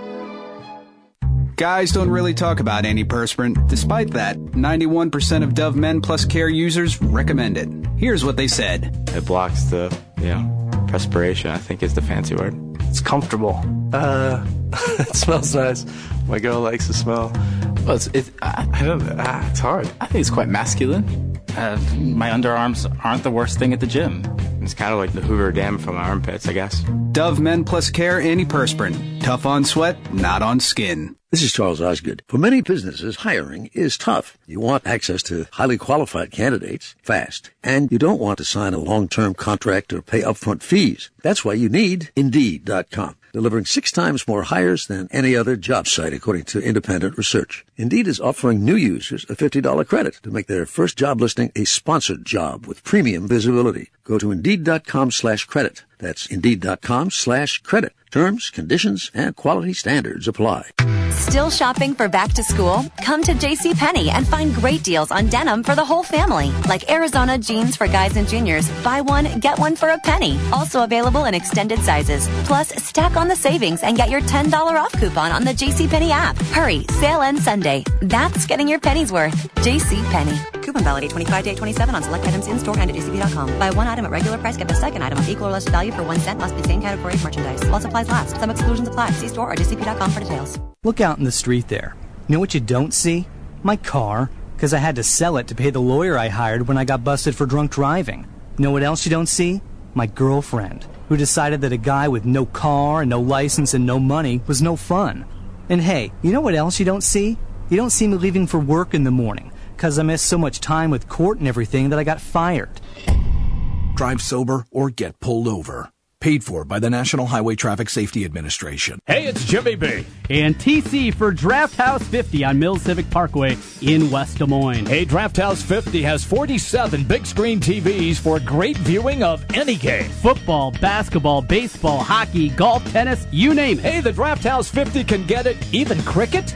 Speaker 16: Guys don't really talk about antiperspirant. Despite that, 91% of Dove Men Plus Care users recommend it. Here's what they said.
Speaker 17: It blocks the, you know, perspiration, I think is the fancy word.
Speaker 18: It's comfortable. Uh, it smells nice. My girl likes the smell.
Speaker 19: Well, it's, it, I, I don't, ah, it's hard. I think it's quite masculine. Uh, my underarms aren't the worst thing at the gym.
Speaker 17: It's kind of like the Hoover Dam from my armpits, I guess.
Speaker 16: Dove Men Plus Care Antiperspirant. Tough on sweat, not on skin.
Speaker 20: This is Charles Osgood. For many businesses, hiring is tough. You want access to highly qualified candidates fast, and you don't want to sign a long-term contract or pay upfront fees. That's why you need Indeed.com delivering six times more hires than any other job site, according to independent research. Indeed is offering new users a $50 credit to make their first job listing a sponsored job with premium visibility. Go to Indeed.com slash credit. That's Indeed.com slash credit. Terms, conditions, and quality standards apply.
Speaker 21: Still shopping for back to school? Come to JCPenney and find great deals on denim for the whole family. Like Arizona jeans for guys and juniors. Buy one, get one for a penny. Also available in extended sizes. Plus, stack on the savings and get your $10 off coupon on the JCPenney app. Hurry, sale ends Sunday. That's getting your pennies worth. JCPenney. Coupon valid 25 day 27 on select items in store and at jcp.com. Buy one item at regular price, get the second item of equal or less value for one cent. Must be same category of merchandise. While supplies last. Some exclusions apply. See store or jcp.com for details.
Speaker 22: Look out in the street there. You know what you don't see? My car, because I had to sell it to pay the lawyer I hired when I got busted for drunk driving. Know what else you don't see? My girlfriend, who decided that a guy with no car and no license and no money was no fun. And hey, you know what else you don't see? You don't see me leaving for work in the morning, because I missed so much time with court and everything that I got fired.
Speaker 23: Drive sober or get pulled over. Paid for by the National Highway Traffic Safety Administration.
Speaker 2: Hey, it's Jimmy B.
Speaker 3: And TC for Draft House 50 on Mills Civic Parkway in West Des Moines.
Speaker 2: Hey, Draft House 50 has 47 big screen TVs for great viewing of any game.
Speaker 3: Football, basketball, baseball, hockey, golf, tennis, you name it.
Speaker 2: Hey, the Draft House 50 can get it, even cricket.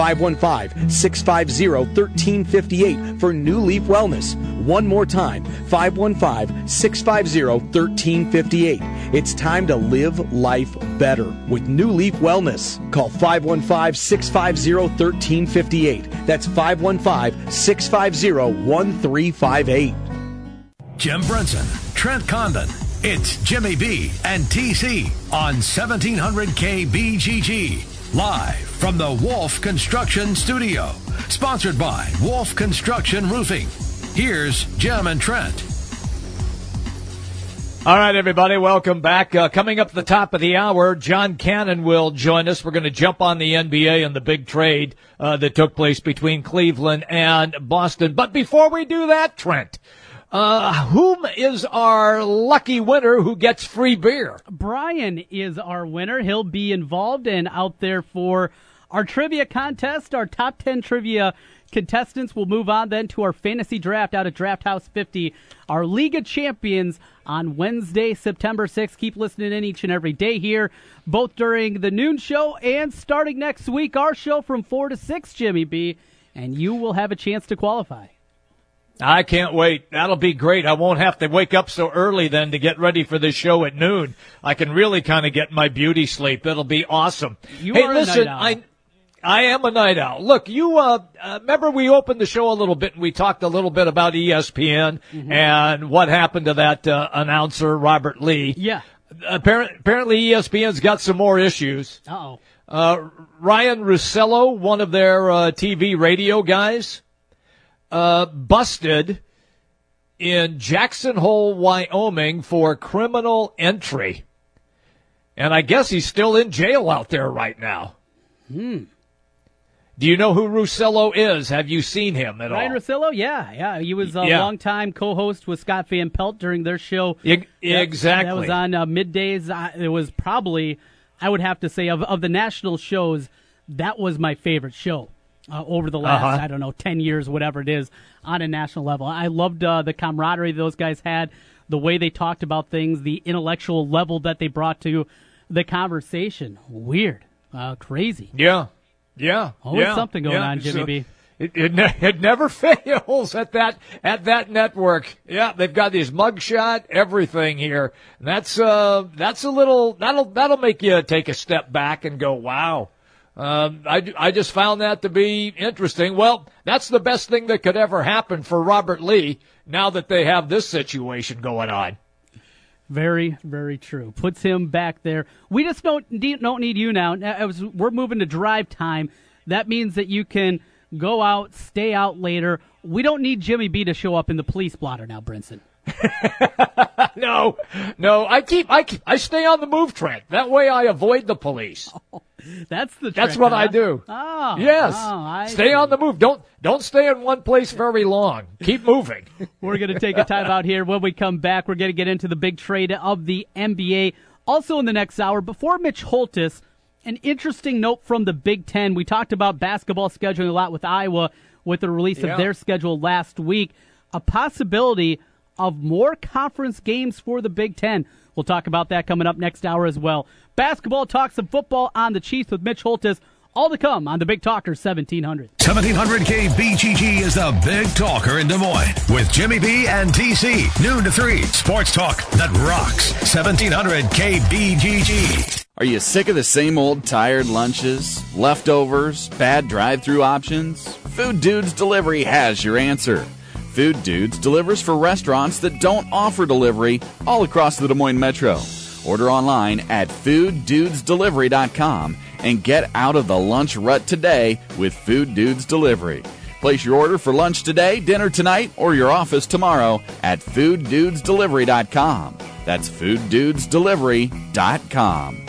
Speaker 24: 515 650 1358 for New Leaf Wellness. One more time 515 650 1358. It's time to live life better with New Leaf Wellness. Call 515 650 1358. That's 515 650 1358.
Speaker 1: Jim Brenson, Trent Condon. It's Jimmy B and TC on 1700 KBGG. Live from the Wolf Construction Studio. Sponsored by Wolf Construction Roofing. Here's Jim and Trent.
Speaker 2: All right, everybody, welcome back. Uh, coming up at the top of the hour, John Cannon will join us. We're going to jump on the NBA and the big trade uh, that took place between Cleveland and Boston. But before we do that, Trent, uh, whom is our lucky winner who gets free beer?
Speaker 3: Brian is our winner. He'll be involved and out there for our trivia contest, our top 10 trivia contestants will move on then to our fantasy draft out of Draft House 50, our League of Champions on Wednesday, September 6th. Keep listening in each and every day here, both during the noon show and starting next week, our show from 4 to 6, Jimmy B, and you will have a chance to qualify.
Speaker 2: I can't wait. That'll be great. I won't have to wake up so early then to get ready for this show at noon. I can really kind of get my beauty sleep. It'll be awesome.
Speaker 3: You
Speaker 2: hey,
Speaker 3: are
Speaker 2: listen,
Speaker 3: a night owl.
Speaker 2: I I am a night owl. Look, you uh, uh, remember we opened the show a little bit and we talked a little bit about ESPN
Speaker 3: Mm-hmm.
Speaker 2: and what happened to that uh, announcer Robert Lee.
Speaker 3: Yeah.
Speaker 2: Apparently, apparently ESPN's got some more issues.
Speaker 3: Uh-oh.
Speaker 2: Uh, Ryan Russillo, one of their uh, TV radio guys, uh, busted in Jackson Hole, Wyoming for criminal entry. And I guess he's still in jail out there right now.
Speaker 3: Hmm.
Speaker 2: Do you know who Russillo is? Have you seen him at all?
Speaker 3: Ryan
Speaker 2: all?
Speaker 3: Russillo, yeah, yeah. He was a
Speaker 2: Yeah.
Speaker 3: longtime co-host with Scott Van Pelt during their show. That-
Speaker 2: exactly.
Speaker 3: That was on uh, middays. Uh, it was probably, I would have to say, of, of the national shows, that was my favorite show uh, over the last,
Speaker 2: Uh-huh.
Speaker 3: I don't know, 10 years, whatever it is, on a national level. I loved uh, the camaraderie those guys had, the way they talked about things, the intellectual level that they brought to the conversation. Weird. Uh, crazy.
Speaker 2: Yeah. Yeah.
Speaker 3: Always
Speaker 2: yeah,
Speaker 3: something going
Speaker 2: yeah.
Speaker 3: on, Jimmy
Speaker 2: So-
Speaker 3: B.
Speaker 2: It, it, ne- it never fails at that at that network. Yeah, they've got these mugshot everything here. And that's uh that's a little that'll that'll make you take a step back and go, wow. Um, I I just found that to be interesting. Well, that's the best thing that could ever happen for Robert Lee now that they have this situation going on.
Speaker 3: Very, very true. Puts him back there. We just don't don't need you now. Now, As we're moving to drive time, that means that you can go out, stay out later. We don't need Jimmy B to show up in the police blotter now, Brinson.
Speaker 2: no, no, I keep I keep, I stay on the move, Trent. That way I avoid the police.
Speaker 3: Oh, that's the
Speaker 2: That's what
Speaker 3: huh?
Speaker 2: Ah, ah, I do.
Speaker 3: Oh,
Speaker 2: Yes.
Speaker 3: oh,
Speaker 2: Stay
Speaker 3: see.
Speaker 2: on the move. Don't don't stay in one place very long. Keep moving.
Speaker 3: We're going to take a time out here. When we come back, we're going to get into the big trade of the NBA. Also in the next hour, before Mitch Holthus, an interesting note from the Big Ten. We talked about basketball scheduling a lot with Iowa with the release
Speaker 2: Yeah.
Speaker 3: of their schedule last week. A possibility of more conference games for the Big Ten. We'll talk about that coming up next hour as well. Basketball talks some football on the Chiefs with Mitch Holthus. All to come on the Big Talker 1700.
Speaker 1: 1700 KBGG is the big talker in Des Moines with Jimmy B and TC. Noon to 3. Sports talk that rocks. 1700 KBGG.
Speaker 25: Are you sick of the same old tired lunches, leftovers, bad drive through options? Food Dudes Delivery has your answer. Food Dudes delivers for restaurants that don't offer delivery all across the Des Moines Metro. Order online at fooddudesdelivery.com and get out of the lunch rut today with Food Dudes Delivery. Place your order for lunch today, dinner tonight, or your office tomorrow at fooddudesdelivery.com. That's fooddudesdelivery.com.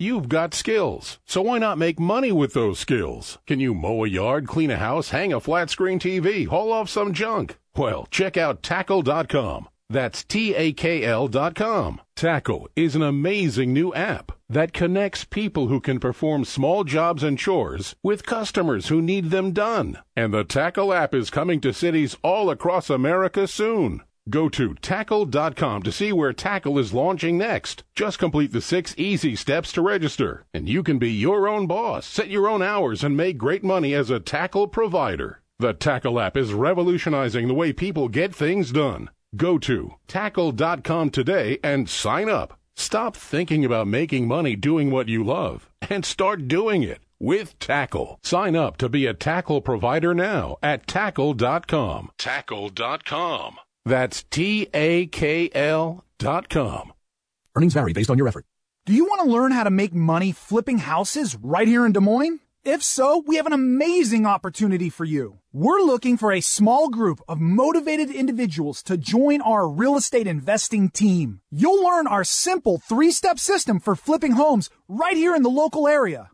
Speaker 9: You've got skills, so why not make money with those skills? Can you mow a yard, clean a house, hang a flat screen TV, haul off some junk? Well, check out takl.com. That's T A K L.com. Takl is an amazing new app that connects people who can perform small jobs and chores with customers who need them done. And the Takl app is coming to cities all across America soon. Go to takl.com to see where Takl is launching next. Just complete the six easy steps to register, and you can be your own boss, set your own hours, and make great money as a Takl provider. The Takl app is revolutionizing the way people get things done. Go to takl.com today and sign up. Stop thinking about making money doing what you love and start doing it with Takl. Sign up to be a Takl provider now at takl.com. Takl.com. That's T A K L dot com.
Speaker 23: Earnings vary based on your effort.
Speaker 11: Do you want to learn how to make money flipping houses right here in Des Moines? If so, we have an amazing opportunity for you. We're looking for a small group of motivated individuals to join our real estate investing team. You'll learn our simple three-step system for flipping homes right here in the local area.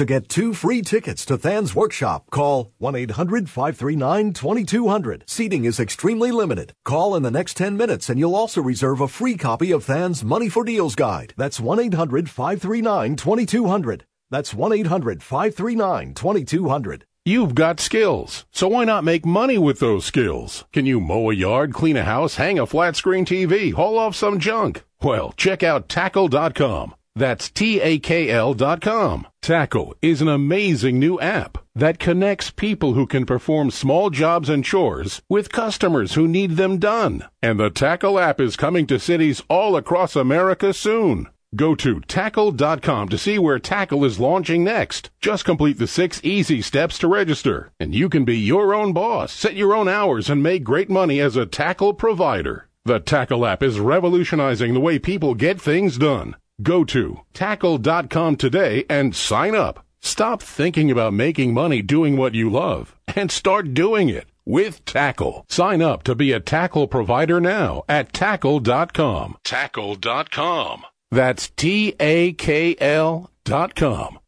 Speaker 10: To get two free tickets to Than's workshop, call 1-800-539-2200. Seating is extremely limited. Call in the next 10 minutes and you'll also reserve a free copy of Than's Money for Deals guide. That's 1-800-539-2200. That's 1-800-539-2200.
Speaker 9: You've got skills, so why not make money with those skills? Can you mow a yard, clean a house, hang a flat screen TV, haul off some junk? Well, check out takl.com. That's T-A-K-L dot com. Takl is an amazing new app that connects people who can perform small jobs and chores with customers who need them done. And the Takl app is coming to cities all across America soon. Go to takl.com to see where Takl is launching next. Just complete the six easy steps to register, and you can be your own boss, set your own hours, and make great money as a Takl provider. The Takl app is revolutionizing the way people get things done. Go to takl.com today and sign up. Stop thinking about making money doing what you love and start doing it with Takl. Sign up to be a Takl provider now at takl.com. Takl.com. That's T A K L dot com.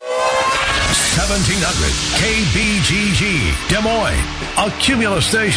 Speaker 1: 1700 KBGG, Des Moines, a Cumulus station.